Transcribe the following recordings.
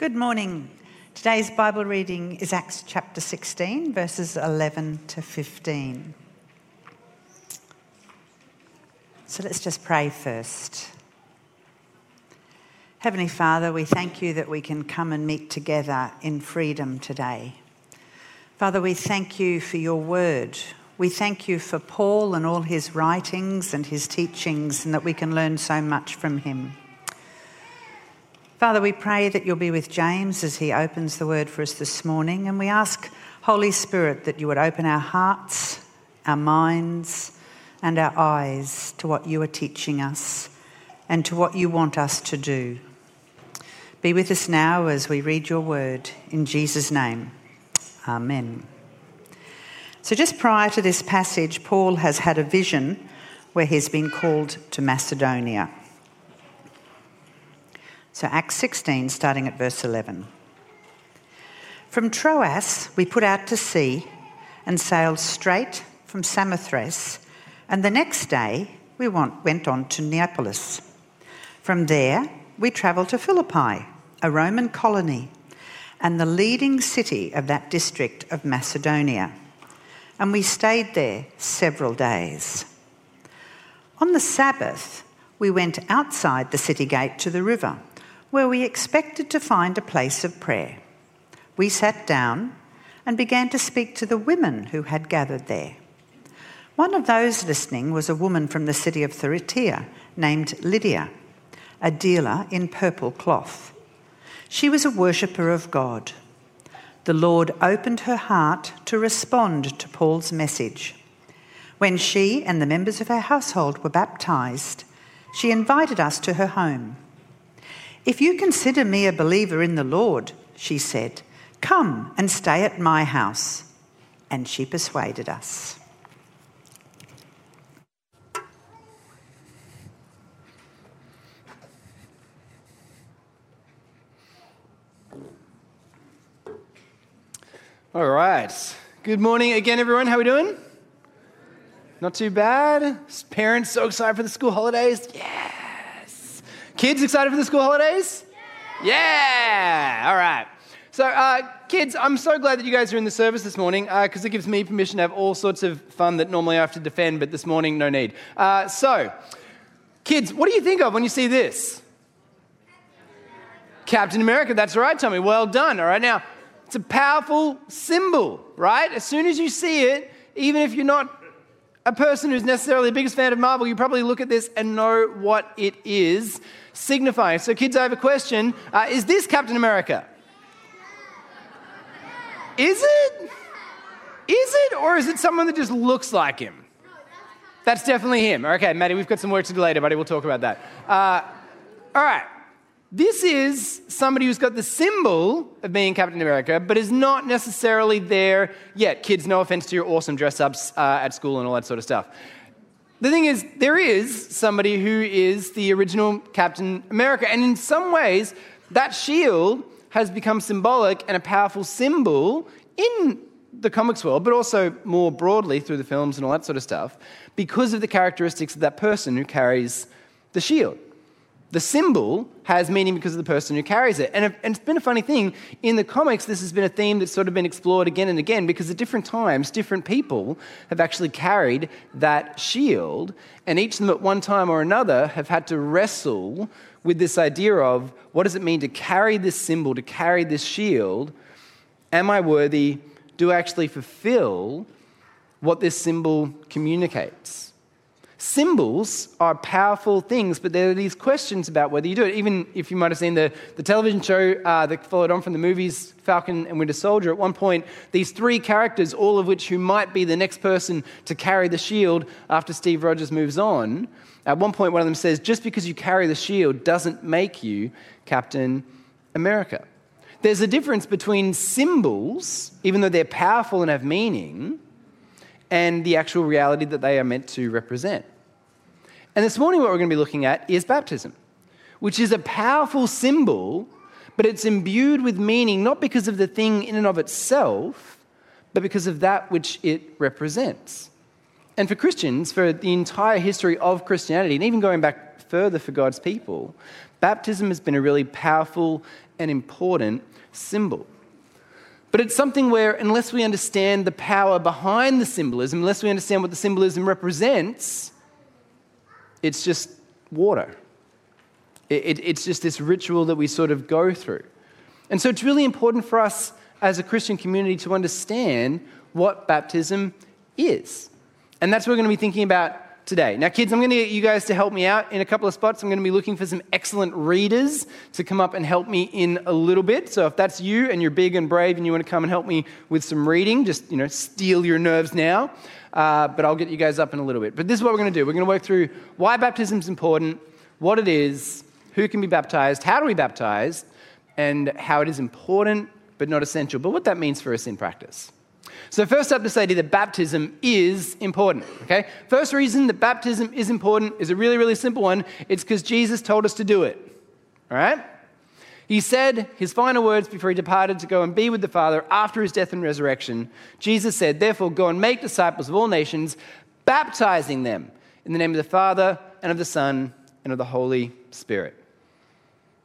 Good morning. Today's Bible reading is Acts chapter 16, verses 11 to 15. So let's just pray first. Heavenly Father, we thank you that we can come and meet together in freedom today. Father, we thank you for your word. We thank you for Paul and all his writings and his teachings, and that we can learn so much from him. Father, we pray that you'll be with James as he opens the word for us this morning, and we ask, Holy Spirit, that you would open our hearts, our minds, and our eyes to what you are teaching us and to what you want us to do. Be with us now as we read your word. In Jesus' name, Amen. So, just prior to this passage, Paul has had a vision where he's been called to Macedonia. So, Acts 16, starting at verse 11. From Troas, we put out to sea and sailed straight from Samothrace, and the next day we went on to Neapolis. From there, we travelled to Philippi, a Roman colony, and the leading city of that district of Macedonia. And we stayed there several days. On the Sabbath, we went outside the city gate to the river where we expected to find a place of prayer. We sat down and began to speak to the women who had gathered there. One of those listening was a woman from the city of Thyatira named Lydia, a dealer in purple cloth. She was a worshipper of God. The Lord opened her heart to respond to Paul's message. When she and the members of her household were baptized, she invited us to her home. If you consider me a believer in the Lord, she said, come and stay at my house. And she persuaded us. All right. Good morning again, everyone. How are we doing? Not too bad. Parents so excited for the school holidays. Yeah. Kids excited for the school holidays? Yeah. yeah. All right. So, uh, kids, I'm so glad that you guys are in the service this morning because uh, it gives me permission to have all sorts of fun that normally I have to defend, but this morning, no need. Uh, so, kids, what do you think of when you see this? Captain America, that's right, Tommy. Well done. All right, now, it's a powerful symbol, right? As soon as you see it, even if you're not a person who's necessarily the biggest fan of Marvel, you probably look at this and know what it is signifying. So, kids, I have a question. Uh, is this Captain America? Is it? Is it? Or is it someone that just looks like him? That's definitely him. Okay, Maddie, we've got some work to do later, buddy. We'll talk about that. Uh, all right. This is somebody who's got the symbol of being Captain America, but is not necessarily there yet. Kids, no offense to your awesome dress ups uh, at school and all that sort of stuff. The thing is, there is somebody who is the original Captain America, and in some ways, that shield has become symbolic and a powerful symbol in the comics world, but also more broadly through the films and all that sort of stuff, because of the characteristics of that person who carries the shield the symbol has meaning because of the person who carries it. And, it's been a funny thing. In the comics, this has been a theme that's sort of been explored again and again because at different times, different people have actually carried that shield. And each of them at one time or another have had to wrestle with this idea of what does it mean to carry this symbol, to carry this shield? Am I worthy? Do I actually fulfill what this symbol communicates? Symbols are powerful things, but there are these questions about whether you do it. Even if you might have seen the, the television show uh, that followed on from the movies Falcon and Winter Soldier, at one point, these three characters, all of which who might be the next person to carry the shield after Steve Rogers moves on, at one point, one of them says, Just because you carry the shield doesn't make you Captain America. There's a difference between symbols, even though they're powerful and have meaning, and the actual reality that they are meant to represent. And this morning, what we're going to be looking at is baptism, which is a powerful symbol, but it's imbued with meaning not because of the thing in and of itself, but because of that which it represents. And for Christians, for the entire history of Christianity, and even going back further for God's people, Baptism has been a really powerful and important symbol. But it's something where, unless we understand the power behind the symbolism, unless we understand what the symbolism represents, it's just water. It, it, it's just this ritual that we sort of go through. And so it's really important for us as a Christian community to understand what baptism is. And that's what we're going to be thinking about today. Now, kids, I'm going to get you guys to help me out in a couple of spots. I'm going to be looking for some excellent readers to come up and help me in a little bit. So if that's you and you're big and brave and you want to come and help me with some reading, just, you know, steel your nerves now. Uh, but I'll get you guys up in a little bit. But this is what we're going to do. We're going to work through why baptism is important, what it is, who can be baptized, how do we baptize, and how it is important but not essential, but what that means for us in practice. So, first up to say to you that baptism is important. Okay? First reason that baptism is important is a really, really simple one. It's because Jesus told us to do it. All right? He said his final words before he departed to go and be with the Father after his death and resurrection. Jesus said, Therefore, go and make disciples of all nations, baptizing them in the name of the Father and of the Son and of the Holy Spirit.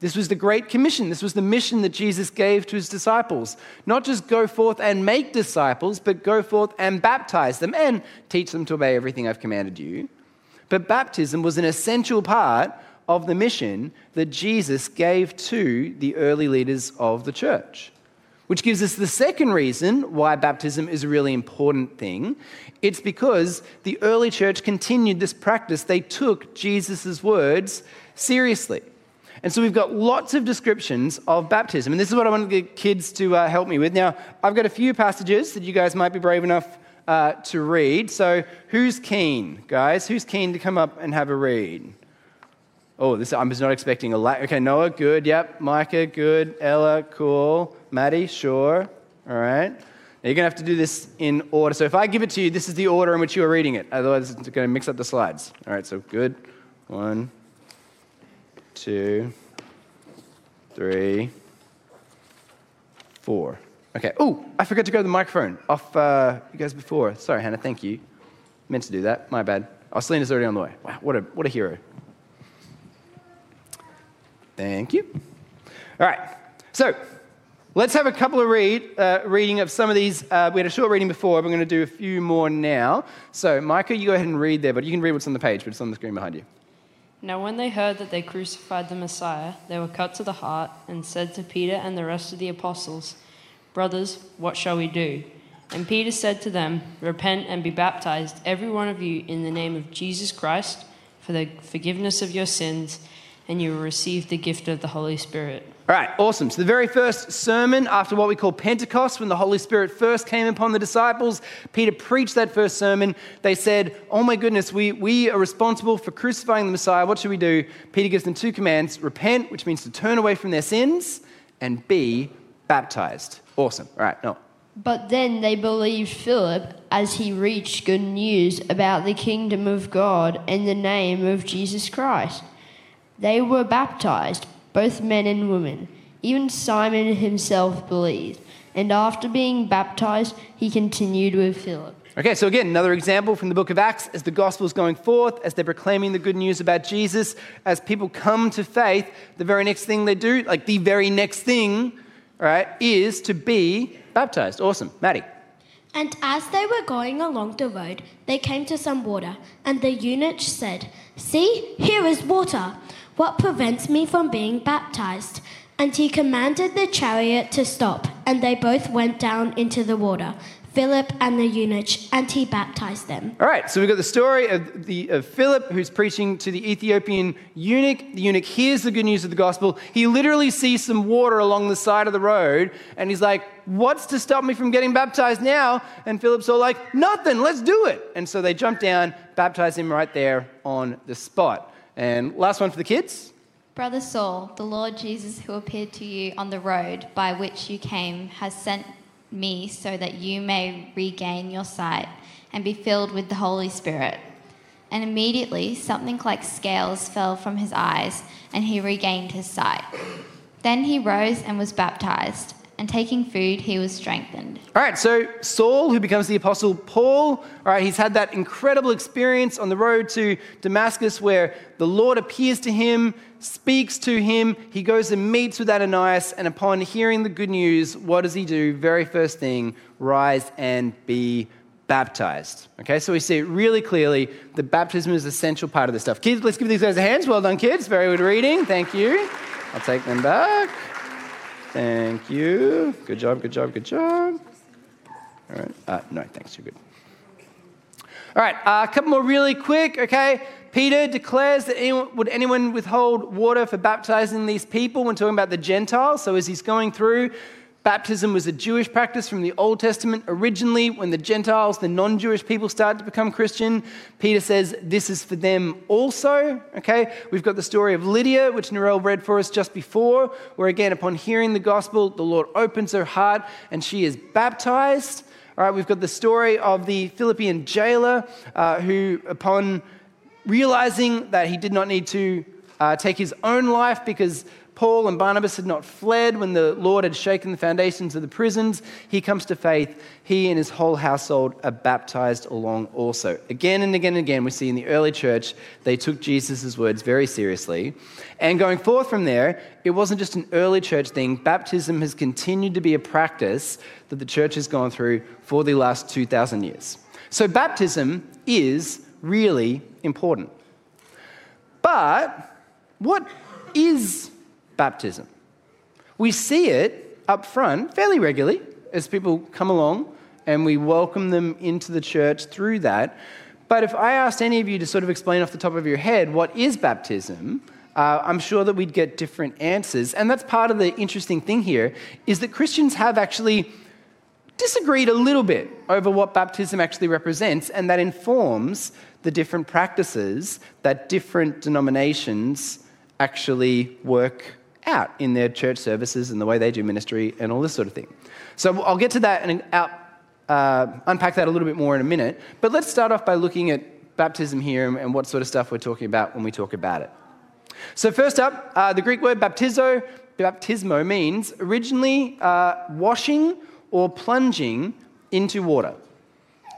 This was the Great Commission. This was the mission that Jesus gave to his disciples. Not just go forth and make disciples, but go forth and baptize them and teach them to obey everything I've commanded you. But baptism was an essential part of the mission that Jesus gave to the early leaders of the church. Which gives us the second reason why baptism is a really important thing. It's because the early church continued this practice. They took Jesus' words seriously. And so we've got lots of descriptions of baptism. And this is what I want the kids to uh, help me with. Now, I've got a few passages that you guys might be brave enough uh, to read. So, who's keen, guys? Who's keen to come up and have a read? Oh, this, I'm just not expecting a lot. Okay, Noah, good. Yep. Micah, good. Ella, cool. Maddie, sure. All right. Now, you're going to have to do this in order. So if I give it to you, this is the order in which you are reading it. Otherwise, it's going to mix up the slides. All right, so good. One, two, three, four. Okay. Oh, I forgot to grab the microphone off uh, you guys before. Sorry, Hannah. Thank you. Meant to do that. My bad. Oh, Selena's already on the way. Wow, what a, what a hero. Thank you. All right. So let's have a couple of read, uh, reading of some of these. Uh, we had a short reading before. We're going to do a few more now. So, Micah, you go ahead and read there, but you can read what's on the page, but it's on the screen behind you. Now, when they heard that they crucified the Messiah, they were cut to the heart and said to Peter and the rest of the apostles, Brothers, what shall we do? And Peter said to them, Repent and be baptized, every one of you, in the name of Jesus Christ, for the forgiveness of your sins, and you will receive the gift of the Holy Spirit. All right, awesome. So, the very first sermon after what we call Pentecost, when the Holy Spirit first came upon the disciples, Peter preached that first sermon. They said, Oh my goodness, we, we are responsible for crucifying the Messiah. What should we do? Peter gives them two commands repent, which means to turn away from their sins, and be baptized. Awesome. All right, no. But then they believed Philip as he reached good news about the kingdom of God and the name of Jesus Christ. They were baptized both men and women. Even Simon himself believed, and after being baptized, he continued with Philip. Okay, so again, another example from the book of Acts as the gospel is going forth, as they're proclaiming the good news about Jesus, as people come to faith, the very next thing they do, like the very next thing, right, is to be baptized. Awesome. Maddie. And as they were going along the road, they came to some water, and the eunuch said, See, here is water. What prevents me from being baptized? And he commanded the chariot to stop, and they both went down into the water, Philip and the eunuch, and he baptized them. All right, so we've got the story of, the, of Philip who's preaching to the Ethiopian eunuch. The eunuch hears the good news of the gospel. He literally sees some water along the side of the road, and he's like, What's to stop me from getting baptized now? And Philip's all like, Nothing, let's do it. And so they jump down, baptize him right there on the spot. And last one for the kids. Brother Saul, the Lord Jesus, who appeared to you on the road by which you came, has sent me so that you may regain your sight and be filled with the Holy Spirit. And immediately something like scales fell from his eyes, and he regained his sight. Then he rose and was baptized, and taking food, he was strengthened. All right, so Saul, who becomes the apostle Paul, all right, he's had that incredible experience on the road to Damascus where the Lord appears to him, speaks to him, he goes and meets with Ananias, and upon hearing the good news, what does he do? Very first thing, rise and be baptized. Okay, so we see it really clearly that baptism is an essential part of this stuff. Kids, let's give these guys a hand. Well done, kids. Very good reading. Thank you. I'll take them back. Thank you. Good job, good job, good job. All right. Uh, no, thanks. You're good. All right, uh, a couple more really quick, okay? Peter declares that anyone, would anyone withhold water for baptizing these people when talking about the Gentiles? So as he's going through, Baptism was a Jewish practice from the Old Testament. Originally, when the Gentiles, the non Jewish people, started to become Christian, Peter says this is for them also. Okay, we've got the story of Lydia, which Narelle read for us just before, where again, upon hearing the gospel, the Lord opens her heart and she is baptized. All right, we've got the story of the Philippian jailer uh, who, upon realizing that he did not need to uh, take his own life because Paul and Barnabas had not fled when the Lord had shaken the foundations of the prisons. He comes to faith. He and his whole household are baptized along also. Again and again and again, we see in the early church, they took Jesus' words very seriously. And going forth from there, it wasn't just an early church thing. Baptism has continued to be a practice that the church has gone through for the last 2,000 years. So baptism is really important. But what is baptism. We see it up front fairly regularly as people come along and we welcome them into the church through that. But if I asked any of you to sort of explain off the top of your head what is baptism, uh, I'm sure that we'd get different answers. And that's part of the interesting thing here is that Christians have actually disagreed a little bit over what baptism actually represents, and that informs the different practices that different denominations actually work out in their church services and the way they do ministry and all this sort of thing. So I'll get to that and out, uh, unpack that a little bit more in a minute. But let's start off by looking at baptism here and what sort of stuff we're talking about when we talk about it. So, first up, uh, the Greek word baptizo, baptismo means originally uh, washing or plunging into water.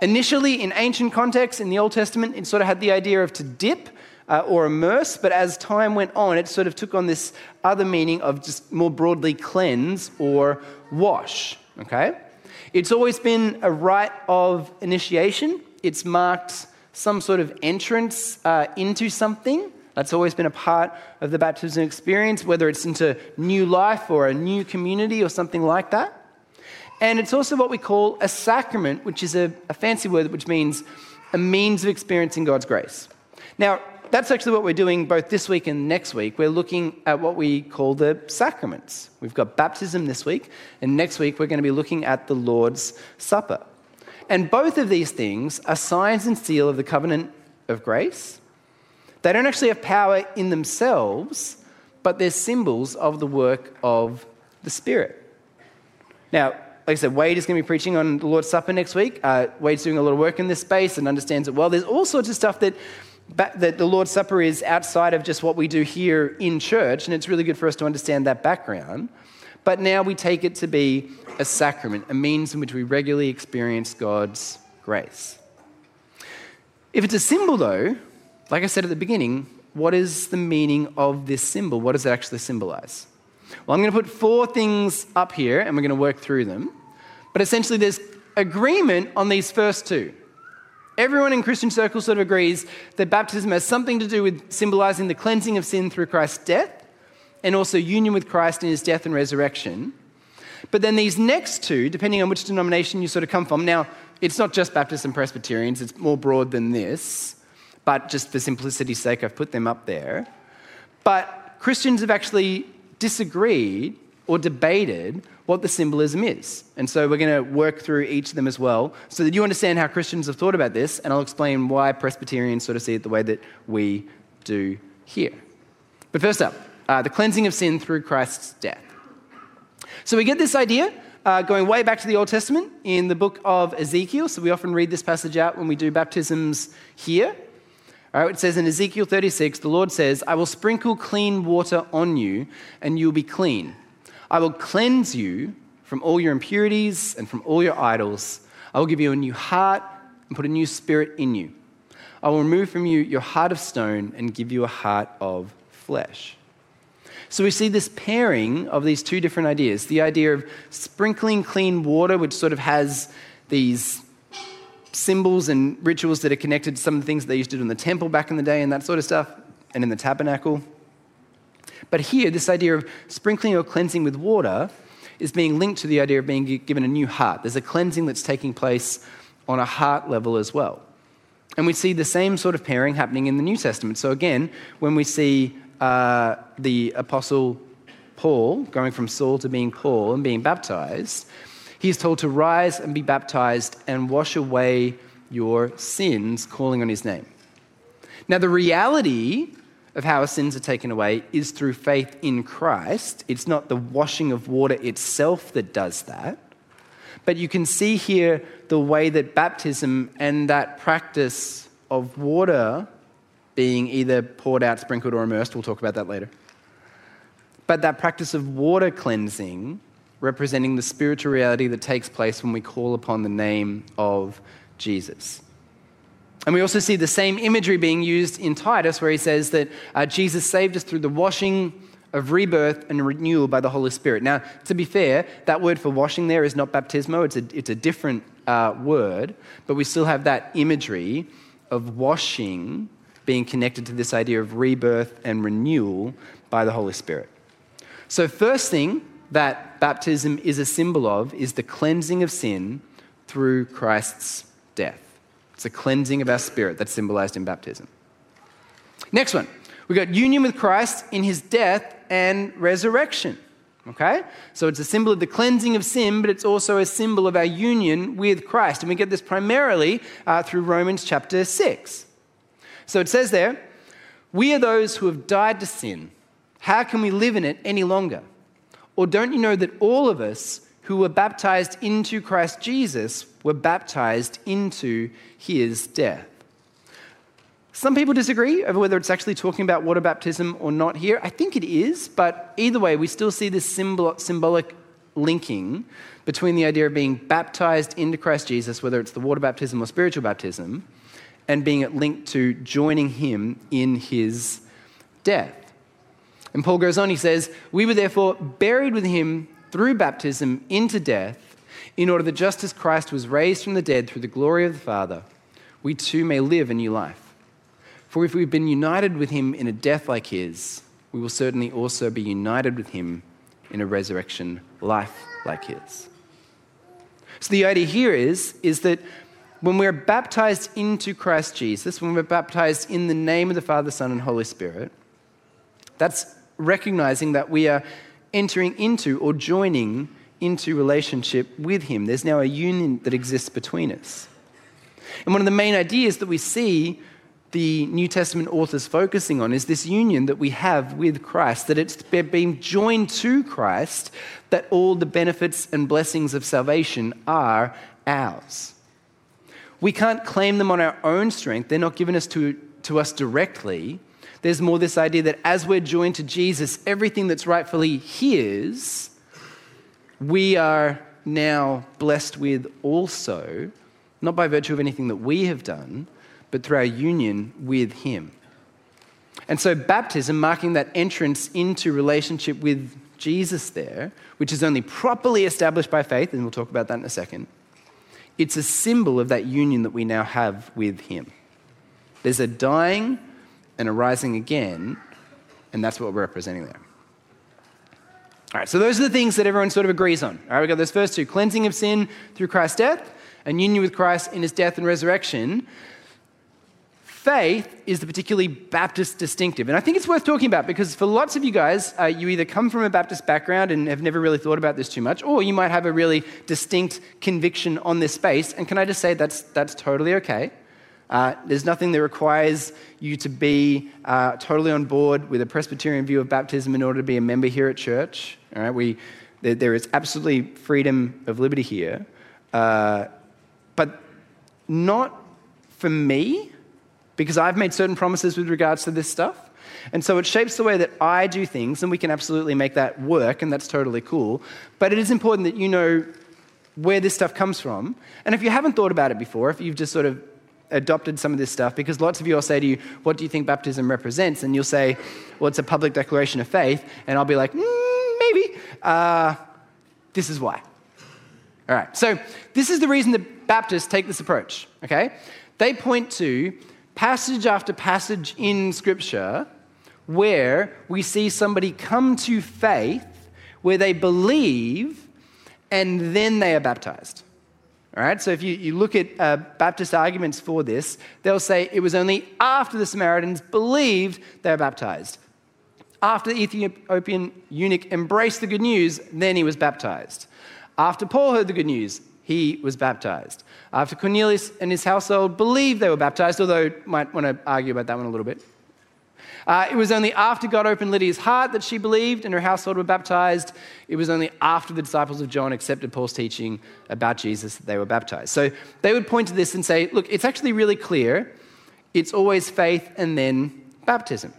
Initially, in ancient contexts in the Old Testament, it sort of had the idea of to dip uh, or immerse, but as time went on, it sort of took on this other meaning of just more broadly cleanse or wash. Okay? It's always been a rite of initiation, it's marked some sort of entrance uh, into something. That's always been a part of the baptism experience, whether it's into new life or a new community or something like that. And it's also what we call a sacrament, which is a, a fancy word which means a means of experiencing God's grace. Now, that's actually what we're doing both this week and next week. We're looking at what we call the sacraments. We've got baptism this week, and next week we're going to be looking at the Lord's Supper. And both of these things are signs and seal of the covenant of grace. They don't actually have power in themselves, but they're symbols of the work of the Spirit. Now, like I said, Wade is going to be preaching on the Lord's Supper next week. Uh, Wade's doing a lot of work in this space and understands it well. There's all sorts of stuff that that the Lord's Supper is outside of just what we do here in church, and it's really good for us to understand that background. But now we take it to be a sacrament, a means in which we regularly experience God's grace. If it's a symbol, though, like I said at the beginning, what is the meaning of this symbol? What does it actually symbolize? Well, I'm going to put four things up here and we're going to work through them. But essentially, there's agreement on these first two. Everyone in Christian circles sort of agrees that baptism has something to do with symbolizing the cleansing of sin through Christ's death and also union with Christ in his death and resurrection. But then these next two, depending on which denomination you sort of come from, now it's not just Baptists and Presbyterians, it's more broad than this, but just for simplicity's sake, I've put them up there. But Christians have actually disagreed or debated what the symbolism is. And so we're going to work through each of them as well so that you understand how Christians have thought about this, and I'll explain why Presbyterians sort of see it the way that we do here. But first up, uh, the cleansing of sin through Christ's death. So we get this idea uh, going way back to the Old Testament in the book of Ezekiel. So we often read this passage out when we do baptisms here. All right, it says in Ezekiel 36, the Lord says, I will sprinkle clean water on you, and you'll be clean. I will cleanse you from all your impurities and from all your idols. I will give you a new heart and put a new spirit in you. I will remove from you your heart of stone and give you a heart of flesh. So we see this pairing of these two different ideas the idea of sprinkling clean water, which sort of has these symbols and rituals that are connected to some of the things they used to do in the temple back in the day and that sort of stuff, and in the tabernacle. But here, this idea of sprinkling or cleansing with water is being linked to the idea of being given a new heart. There's a cleansing that's taking place on a heart level as well. And we see the same sort of pairing happening in the New Testament. So, again, when we see uh, the Apostle Paul going from Saul to being Paul and being baptized, he is told to rise and be baptized and wash away your sins, calling on his name. Now, the reality of how our sins are taken away is through faith in Christ. It's not the washing of water itself that does that. But you can see here the way that baptism and that practice of water being either poured out, sprinkled, or immersed, we'll talk about that later. But that practice of water cleansing, representing the spiritual reality that takes place when we call upon the name of Jesus. And we also see the same imagery being used in Titus, where he says that uh, Jesus saved us through the washing of rebirth and renewal by the Holy Spirit. Now, to be fair, that word for washing there is not baptismo, it's a, it's a different uh, word, but we still have that imagery of washing being connected to this idea of rebirth and renewal by the Holy Spirit. So, first thing that baptism is a symbol of is the cleansing of sin through Christ's death. It's a cleansing of our spirit that's symbolized in baptism. Next one, we got union with Christ in his death and resurrection. Okay? So it's a symbol of the cleansing of sin, but it's also a symbol of our union with Christ. And we get this primarily uh, through Romans chapter 6. So it says there, We are those who have died to sin. How can we live in it any longer? Or don't you know that all of us who were baptized into Christ Jesus were baptized into his death. Some people disagree over whether it's actually talking about water baptism or not here. I think it is, but either way, we still see this symbol, symbolic linking between the idea of being baptized into Christ Jesus, whether it's the water baptism or spiritual baptism, and being linked to joining him in his death. And Paul goes on, he says, We were therefore buried with him through baptism into death, in order that just as Christ was raised from the dead through the glory of the Father, we too may live a new life. For if we've been united with him in a death like his, we will certainly also be united with him in a resurrection life like his. So the idea here is, is that when we're baptized into Christ Jesus, when we're baptized in the name of the Father, Son, and Holy Spirit, that's recognizing that we are entering into or joining into relationship with Him. There's now a union that exists between us. And one of the main ideas that we see the New Testament authors focusing on is this union that we have with Christ, that it's being joined to Christ, that all the benefits and blessings of salvation are ours. We can't claim them on our own strength, they're not given us to, to us directly. There's more this idea that as we're joined to Jesus, everything that's rightfully His, we are now blessed with also, not by virtue of anything that we have done, but through our union with Him. And so, baptism, marking that entrance into relationship with Jesus there, which is only properly established by faith, and we'll talk about that in a second, it's a symbol of that union that we now have with Him. There's a dying and arising again, and that's what we're representing there. All right, so those are the things that everyone sort of agrees on. All right, we've got those first two cleansing of sin through Christ's death and union with Christ in his death and resurrection. Faith is the particularly Baptist distinctive. And I think it's worth talking about because for lots of you guys, uh, you either come from a Baptist background and have never really thought about this too much, or you might have a really distinct conviction on this space. And can I just say that's, that's totally okay? Uh, there's nothing that requires you to be uh, totally on board with a Presbyterian view of baptism in order to be a member here at church. All right, we, there, there is absolutely freedom of liberty here, uh, but not for me, because I've made certain promises with regards to this stuff. And so it shapes the way that I do things, and we can absolutely make that work, and that's totally cool. But it is important that you know where this stuff comes from. And if you haven't thought about it before, if you've just sort of adopted some of this stuff, because lots of you will say to you, What do you think baptism represents? And you'll say, Well, it's a public declaration of faith. And I'll be like, mm, Maybe. Uh, this is why. All right, so this is the reason that Baptists take this approach, okay? They point to passage after passage in Scripture where we see somebody come to faith, where they believe, and then they are baptized. All right, so if you, you look at uh, Baptist arguments for this, they'll say it was only after the Samaritans believed they were baptized. After the Ethiopian eunuch embraced the good news, then he was baptized. After Paul heard the good news, he was baptized. After Cornelius and his household believed they were baptized, although might want to argue about that one a little bit. Uh, it was only after God opened Lydia's heart that she believed and her household were baptized. It was only after the disciples of John accepted Paul's teaching about Jesus that they were baptized. So they would point to this and say, look, it's actually really clear. It's always faith and then baptism.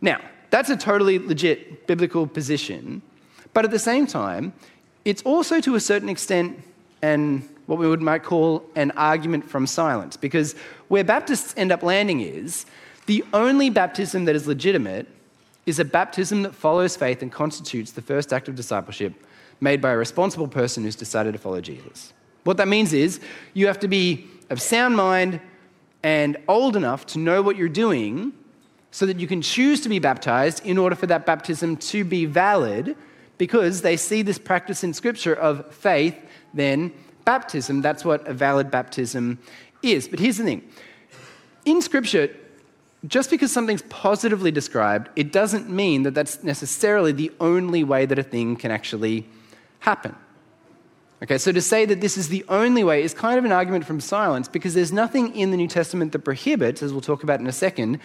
Now, that's a totally legit biblical position, but at the same time, it's also to a certain extent and what we would might call an argument from silence, because where Baptists end up landing is the only baptism that is legitimate is a baptism that follows faith and constitutes the first act of discipleship made by a responsible person who's decided to follow Jesus. What that means is you have to be of sound mind and old enough to know what you're doing so that you can choose to be baptized in order for that baptism to be valid because they see this practice in Scripture of faith, then baptism. That's what a valid baptism is. But here's the thing in Scripture, just because something's positively described, it doesn't mean that that's necessarily the only way that a thing can actually happen. Okay, so to say that this is the only way is kind of an argument from silence because there's nothing in the New Testament that prohibits, as we'll talk about in a second,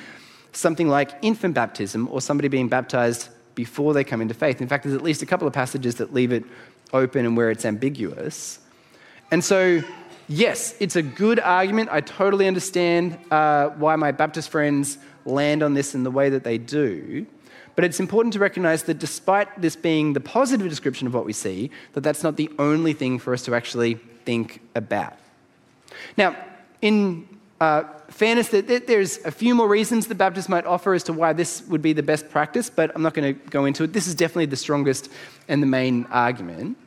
something like infant baptism or somebody being baptized before they come into faith. In fact, there's at least a couple of passages that leave it open and where it's ambiguous. And so yes, it's a good argument. I totally understand uh, why my Baptist friends land on this in the way that they do. But it's important to recognize that despite this being the positive description of what we see, that that's not the only thing for us to actually think about. Now, in uh, fairness, there's a few more reasons the Baptists might offer as to why this would be the best practice, but I'm not going to go into it. This is definitely the strongest and the main argument.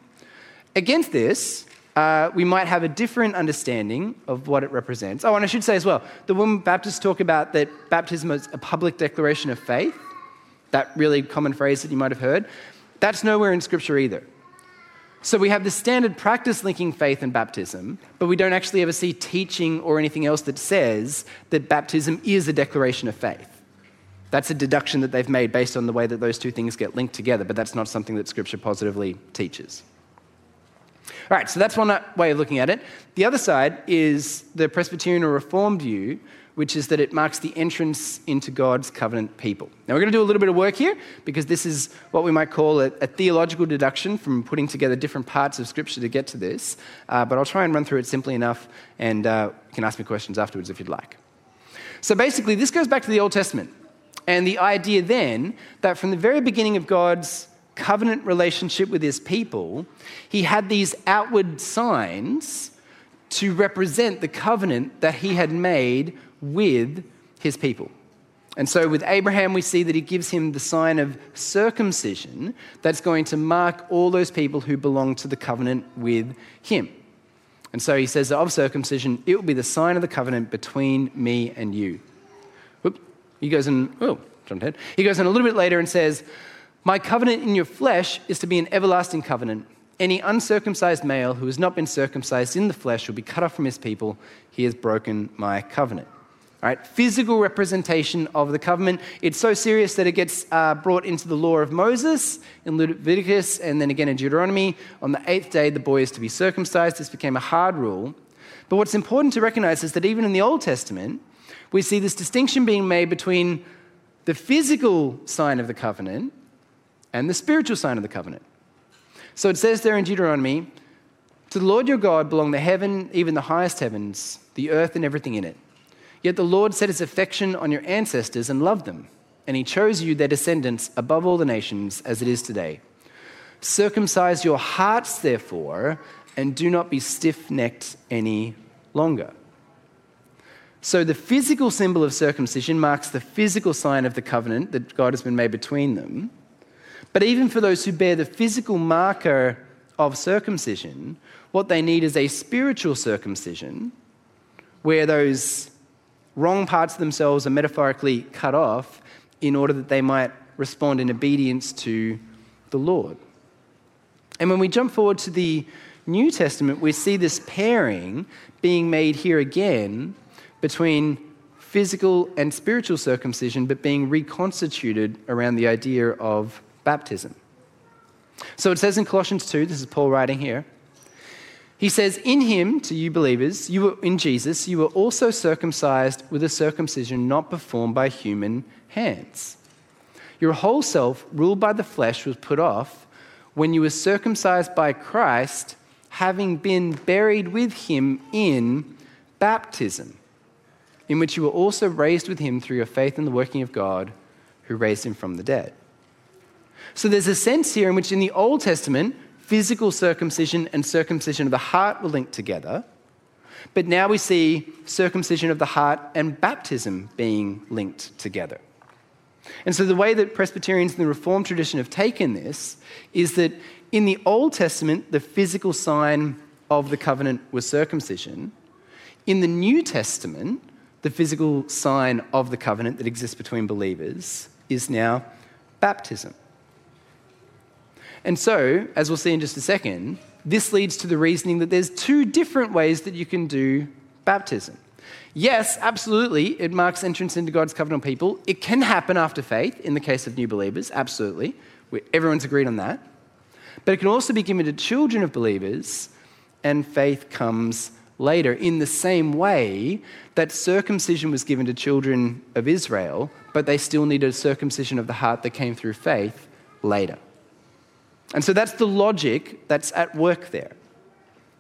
Against this, uh, we might have a different understanding of what it represents. Oh, and I should say as well, the when Baptists talk about that baptism is a public declaration of faith, that really common phrase that you might have heard, that's nowhere in Scripture either. So we have the standard practice linking faith and baptism, but we don't actually ever see teaching or anything else that says that baptism is a declaration of faith. That's a deduction that they've made based on the way that those two things get linked together, but that's not something that Scripture positively teaches. All right, so that's one way of looking at it. The other side is the Presbyterian or Reformed view, which is that it marks the entrance into God's covenant people. Now, we're going to do a little bit of work here because this is what we might call a, a theological deduction from putting together different parts of Scripture to get to this. Uh, but I'll try and run through it simply enough, and uh, you can ask me questions afterwards if you'd like. So, basically, this goes back to the Old Testament. And the idea then that from the very beginning of God's covenant relationship with his people, he had these outward signs to represent the covenant that he had made with his people. And so with Abraham, we see that he gives him the sign of circumcision that's going to mark all those people who belong to the covenant with him. And so he says that of circumcision, it will be the sign of the covenant between me and you. Whoop. He goes and, oh, jumped ahead. He goes in a little bit later and says, My covenant in your flesh is to be an everlasting covenant. Any uncircumcised male who has not been circumcised in the flesh will be cut off from his people. He has broken my covenant. All right, physical representation of the covenant. It's so serious that it gets uh, brought into the law of Moses in Leviticus and then again in Deuteronomy. On the eighth day, the boy is to be circumcised. This became a hard rule. But what's important to recognize is that even in the Old Testament, we see this distinction being made between the physical sign of the covenant and the spiritual sign of the covenant. So it says there in Deuteronomy, to the Lord your God belong the heaven, even the highest heavens, the earth and everything in it. Yet the Lord set his affection on your ancestors and loved them, and he chose you, their descendants, above all the nations, as it is today. Circumcise your hearts, therefore, and do not be stiff necked any longer. So, the physical symbol of circumcision marks the physical sign of the covenant that God has been made between them. But even for those who bear the physical marker of circumcision, what they need is a spiritual circumcision where those wrong parts of themselves are metaphorically cut off in order that they might respond in obedience to the Lord. And when we jump forward to the New Testament, we see this pairing being made here again between physical and spiritual circumcision, but being reconstituted around the idea of baptism. So it says in Colossians 2, this is Paul writing here. He says, In him, to you believers, you were in Jesus, you were also circumcised with a circumcision not performed by human hands. Your whole self, ruled by the flesh, was put off when you were circumcised by Christ, having been buried with him in baptism in which you were also raised with him through your faith in the working of God who raised him from the dead. So there's a sense here in which in the Old Testament, physical circumcision and circumcision of the heart were linked together. But now we see circumcision of the heart and baptism being linked together. And so the way that Presbyterians in the Reformed tradition have taken this is that in the Old Testament, the physical sign of the covenant was circumcision. In the New Testament, the physical sign of the covenant that exists between believers is now baptism. And so, as we'll see in just a second, this leads to the reasoning that there's two different ways that you can do baptism. Yes, absolutely, it marks entrance into God's covenant people. It can happen after faith in the case of new believers, absolutely. Everyone's agreed on that. But it can also be given to children of believers, and faith comes later, in the same way that circumcision was given to children of Israel, but they still needed a circumcision of the heart that came through faith later. And so that's the logic that's at work there.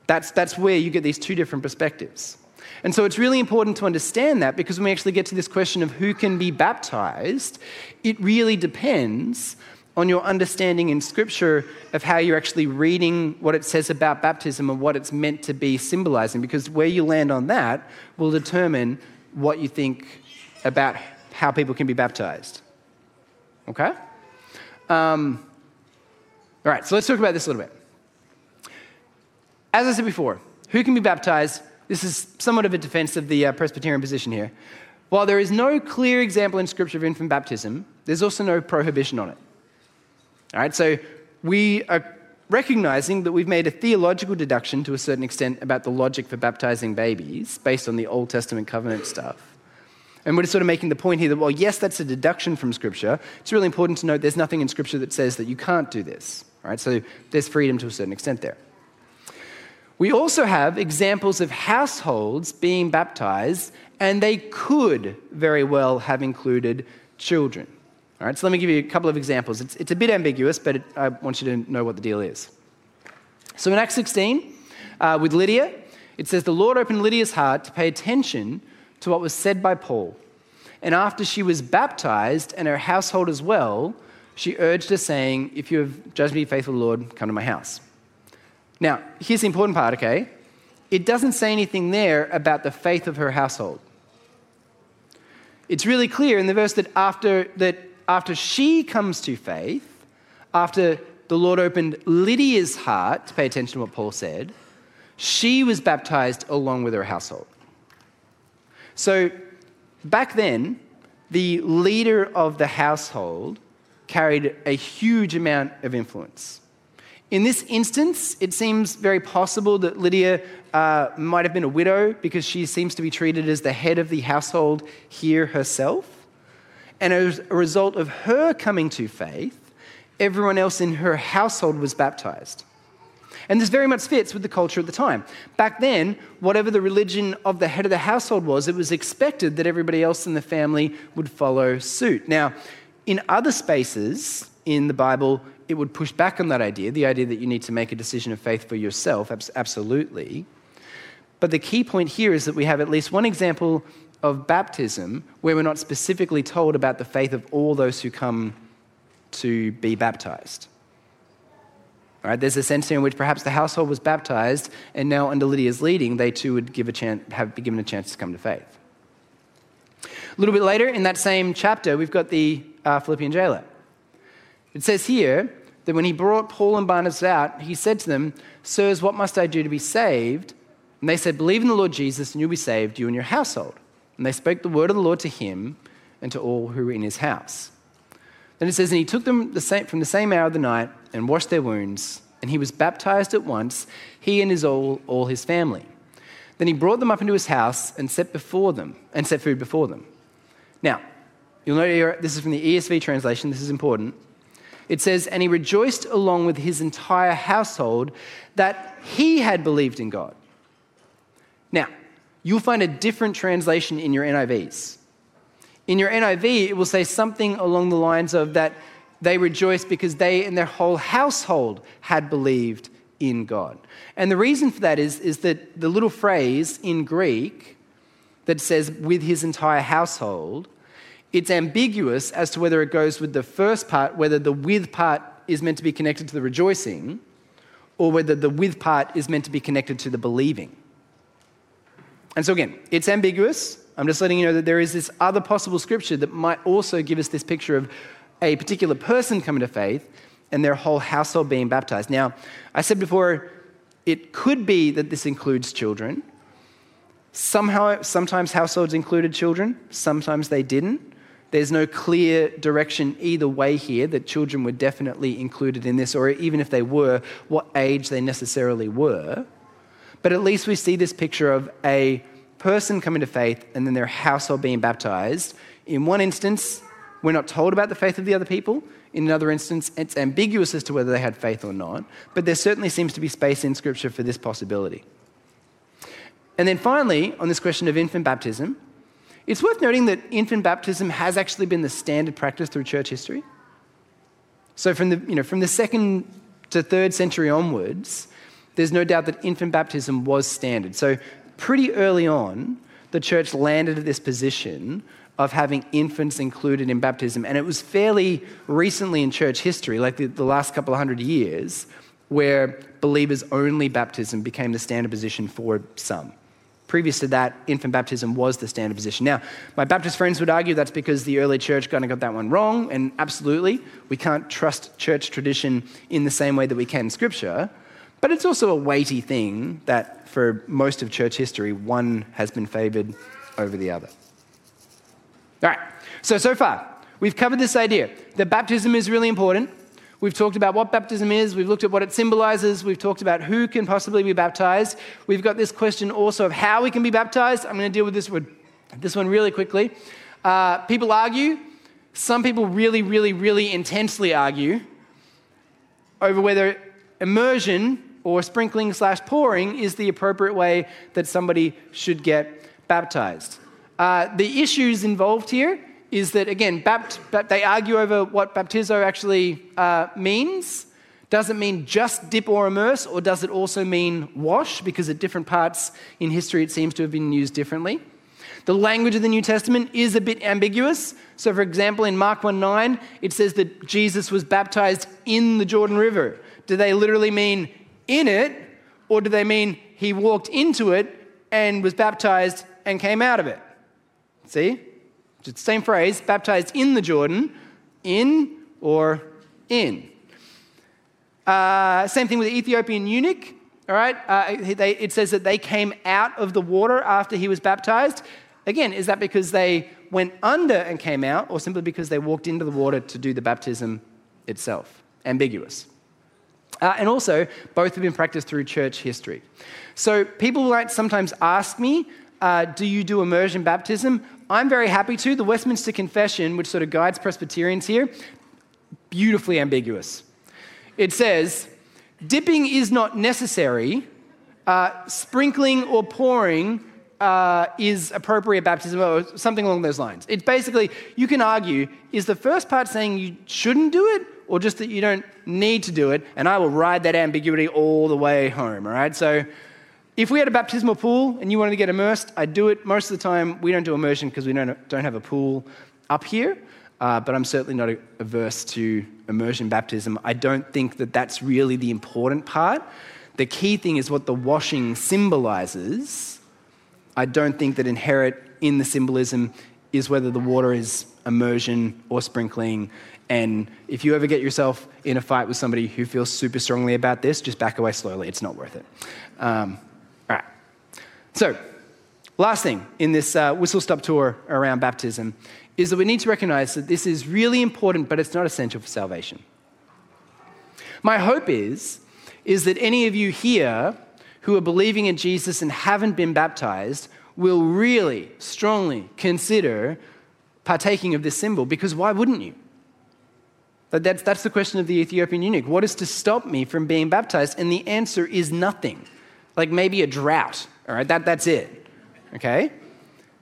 That's, that's where you get these two different perspectives. And so it's really important to understand that because when we actually get to this question of who can be baptized, it really depends on your understanding in Scripture of how you're actually reading what it says about baptism and what it's meant to be symbolizing, because where you land on that will determine what you think about how people can be baptized. Okay? Um, all right, so let's talk about this a little bit. As I said before, who can be baptized? This is somewhat of a defense of the uh, Presbyterian position here. While there is no clear example in Scripture of infant baptism, there's also no prohibition on it. All right, so we are recognizing that we've made a theological deduction to a certain extent about the logic for baptizing babies based on the Old Testament covenant stuff. And we're sort of making the point here that, well, yes, that's a deduction from Scripture. It's really important to note there's nothing in Scripture that says that you can't do this. Right? So there's freedom to a certain extent there. We also have examples of households being baptized, and they could very well have included children. All right, so let me give you a couple of examples. It's, it's a bit ambiguous, but it, I want you to know what the deal is. So in Acts 16, uh, with Lydia, it says, The Lord opened Lydia's heart to pay attention to what was said by Paul. And after she was baptized and her household as well, she urged her, saying, If you have judged me faithful, Lord, come to my house. Now, here's the important part, okay? It doesn't say anything there about the faith of her household. It's really clear in the verse that after that after she comes to faith, after the Lord opened Lydia's heart to pay attention to what Paul said, she was baptized along with her household. So back then, the leader of the household carried a huge amount of influence. In this instance, it seems very possible that Lydia uh, might have been a widow because she seems to be treated as the head of the household here herself. And as a result of her coming to faith, everyone else in her household was baptized. And this very much fits with the culture at the time. Back then, whatever the religion of the head of the household was, it was expected that everybody else in the family would follow suit. Now, in other spaces in the Bible, it would push back on that idea the idea that you need to make a decision of faith for yourself, absolutely. But the key point here is that we have at least one example of baptism where we're not specifically told about the faith of all those who come to be baptized. All right, there's a sense in which perhaps the household was baptized, and now under Lydia's leading, they too would give a chance, have, be given a chance to come to faith. A little bit later in that same chapter, we've got the uh, Philippian jailer. It says here that when he brought Paul and Barnabas out, he said to them, Sirs, what must I do to be saved? And they said, Believe in the Lord Jesus, and you'll be saved, you and your household. And they spoke the word of the Lord to him and to all who were in his house. Then it says, And he took them the same, from the same hour of the night and washed their wounds, and he was baptized at once, he and his all, all his family. Then he brought them up into his house and set before them, and set food before them. Now, you'll note this is from the ESV translation, this is important. It says, And he rejoiced along with his entire household that he had believed in God. Now, you'll find a different translation in your NIVs. In your NIV, it will say something along the lines of that they rejoiced because they and their whole household had believed in God. And the reason for that is, is that the little phrase in Greek that says with his entire household, it's ambiguous as to whether it goes with the first part, whether the with part is meant to be connected to the rejoicing, or whether the with part is meant to be connected to the believing. And so, again, it's ambiguous. I'm just letting you know that there is this other possible scripture that might also give us this picture of a particular person coming to faith and their whole household being baptized. Now, I said before, it could be that this includes children. Somehow, sometimes households included children, sometimes they didn't. There's no clear direction either way here that children were definitely included in this, or even if they were, what age they necessarily were. But at least we see this picture of a person coming to faith and then their household being baptized. In one instance, we're not told about the faith of the other people. In another instance, it's ambiguous as to whether they had faith or not. But there certainly seems to be space in Scripture for this possibility. And then finally, on this question of infant baptism, it's worth noting that infant baptism has actually been the standard practice through church history. So, from the, you know, from the second to third century onwards, there's no doubt that infant baptism was standard. So, pretty early on, the church landed at this position of having infants included in baptism. And it was fairly recently in church history, like the, the last couple of hundred years, where believers only baptism became the standard position for some. Previous to that, infant baptism was the standard position. Now, my Baptist friends would argue that's because the early church kind of got that one wrong, and absolutely, we can't trust church tradition in the same way that we can Scripture. But it's also a weighty thing that for most of church history, one has been favored over the other. All right, so, so far, we've covered this idea that baptism is really important. We've talked about what baptism is, we've looked at what it symbolizes, we've talked about who can possibly be baptized. We've got this question also of how we can be baptized. I'm going to deal with this one, this one really quickly. Uh, people argue, some people really, really, really intensely argue over whether immersion or sprinkling slash pouring is the appropriate way that somebody should get baptized. Uh, the issues involved here is that, again, bapt- they argue over what baptizo actually uh, means. Does it mean just dip or immerse, or does it also mean wash? Because at different parts in history, it seems to have been used differently. The language of the New Testament is a bit ambiguous. So, for example, in Mark 1 9, it says that Jesus was baptized in the Jordan River. Do they literally mean in it, or do they mean he walked into it and was baptized and came out of it? See? It's the same phrase, baptized in the Jordan, in or in. Uh, same thing with the Ethiopian eunuch. All right, uh, they, it says that they came out of the water after he was baptized. Again, is that because they went under and came out, or simply because they walked into the water to do the baptism itself? Ambiguous. Uh, and also, both have been practiced through church history. So people might sometimes ask me, uh, do you do immersion baptism? I'm very happy to. The Westminster Confession, which sort of guides Presbyterians here, beautifully ambiguous. It says, dipping is not necessary, uh, sprinkling or pouring uh, is appropriate baptism, or something along those lines. It's basically, you can argue, is the first part saying you shouldn't do it, or just that you don't need to do it, and I will ride that ambiguity all the way home, all right? So If we had a baptismal pool and you wanted to get immersed, I'd do it. Most of the time, we don't do immersion because we don't, don't have a pool up here. Uh, but I'm certainly not averse to immersion baptism. I don't think that that's really the important part. The key thing is what the washing symbolizes. I don't think that inherent in the symbolism is whether the water is immersion or sprinkling. And if you ever get yourself in a fight with somebody who feels super strongly about this, just back away slowly. It's not worth it. Um. So, last thing in this uh, whistle stop tour around baptism is that we need to recognize that this is really important, but it's not essential for salvation. My hope is, is that any of you here who are believing in Jesus and haven't been baptized will really strongly consider partaking of this symbol, because why wouldn't you? That's, that's the question of the Ethiopian eunuch. What is to stop me from being baptized? And the answer is nothing. Like maybe a drought, all right? That, that's it, okay?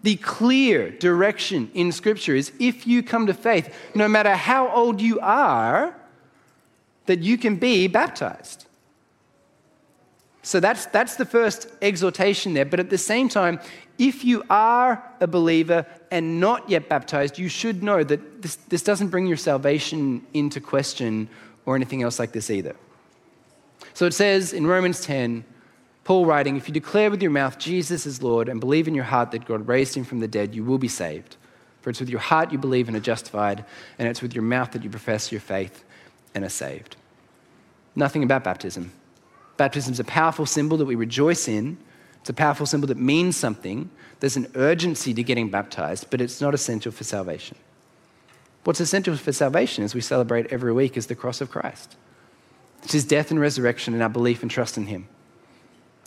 The clear direction in Scripture is if you come to faith, no matter how old you are, that you can be baptized. So that's, that's the first exhortation there. But at the same time, if you are a believer and not yet baptized, you should know that this, this doesn't bring your salvation into question or anything else like this either. So it says in Romans 10, Paul writing, If you declare with your mouth Jesus is Lord and believe in your heart that God raised him from the dead, you will be saved. For it's with your heart you believe and are justified, and it's with your mouth that you profess your faith and are saved. Nothing about baptism. Baptism is a powerful symbol that we rejoice in. It's a powerful symbol that means something. There's an urgency to getting baptized, but it's not essential for salvation. What's essential for salvation, as we celebrate every week, is the cross of Christ. It's his death and resurrection and our belief and trust in him.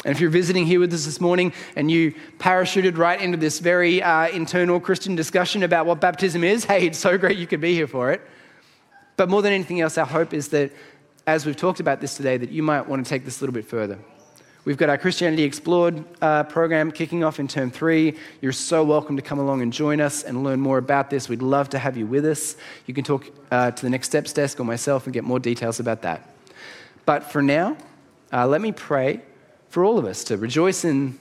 And if you're visiting here with us this morning and you parachuted right into this very uh, internal Christian discussion about what baptism is, hey, it's so great you could be here for it. But more than anything else, our hope is that as we've talked about this today, that you might want to take this a little bit further. We've got our Christianity Explored uh, program kicking off in term three. You're so welcome to come along and join us and learn more about this. We'd love to have you with us. You can talk uh, to the Next Steps desk or myself and get more details about that. But for now, uh, let me pray for all of us to rejoice in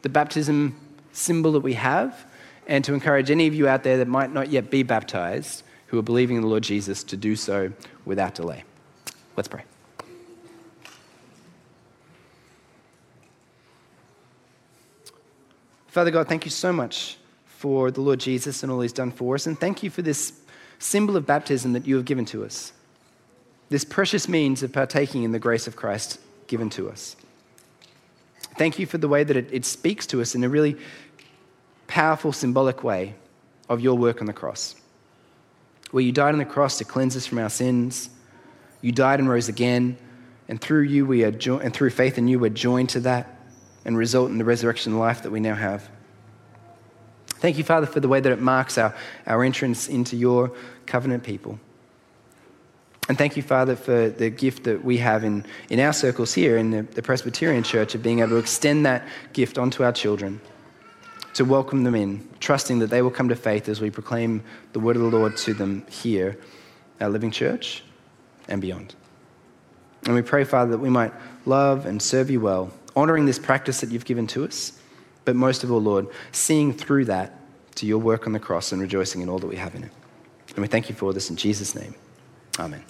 the baptism symbol that we have and to encourage any of you out there that might not yet be baptized who are believing in the Lord Jesus to do so without delay. Let's pray. Father God, thank you so much for the Lord Jesus and all he's done for us. And thank you for this symbol of baptism that you have given to us, this precious means of partaking in the grace of Christ given to us. Thank you for the way that it, it speaks to us in a really powerful, symbolic way of your work on the cross. Where you died on the cross to cleanse us from our sins, you died and rose again, and through you we are jo- and through faith in you we're joined to that and result in the resurrection life that we now have. Thank you, Father, for the way that it marks our, our entrance into your covenant people. And thank you, Father, for the gift that we have in, in our circles here in the, the Presbyterian Church of being able to extend that gift onto our children, to welcome them in, trusting that they will come to faith as we proclaim the word of the Lord to them here, our living church, and beyond. And we pray, Father, that we might love and serve you well, honoring this practice that you've given to us, but most of all, Lord, seeing through that to your work on the cross and rejoicing in all that we have in it. And we thank you for this in Jesus' name. Amen.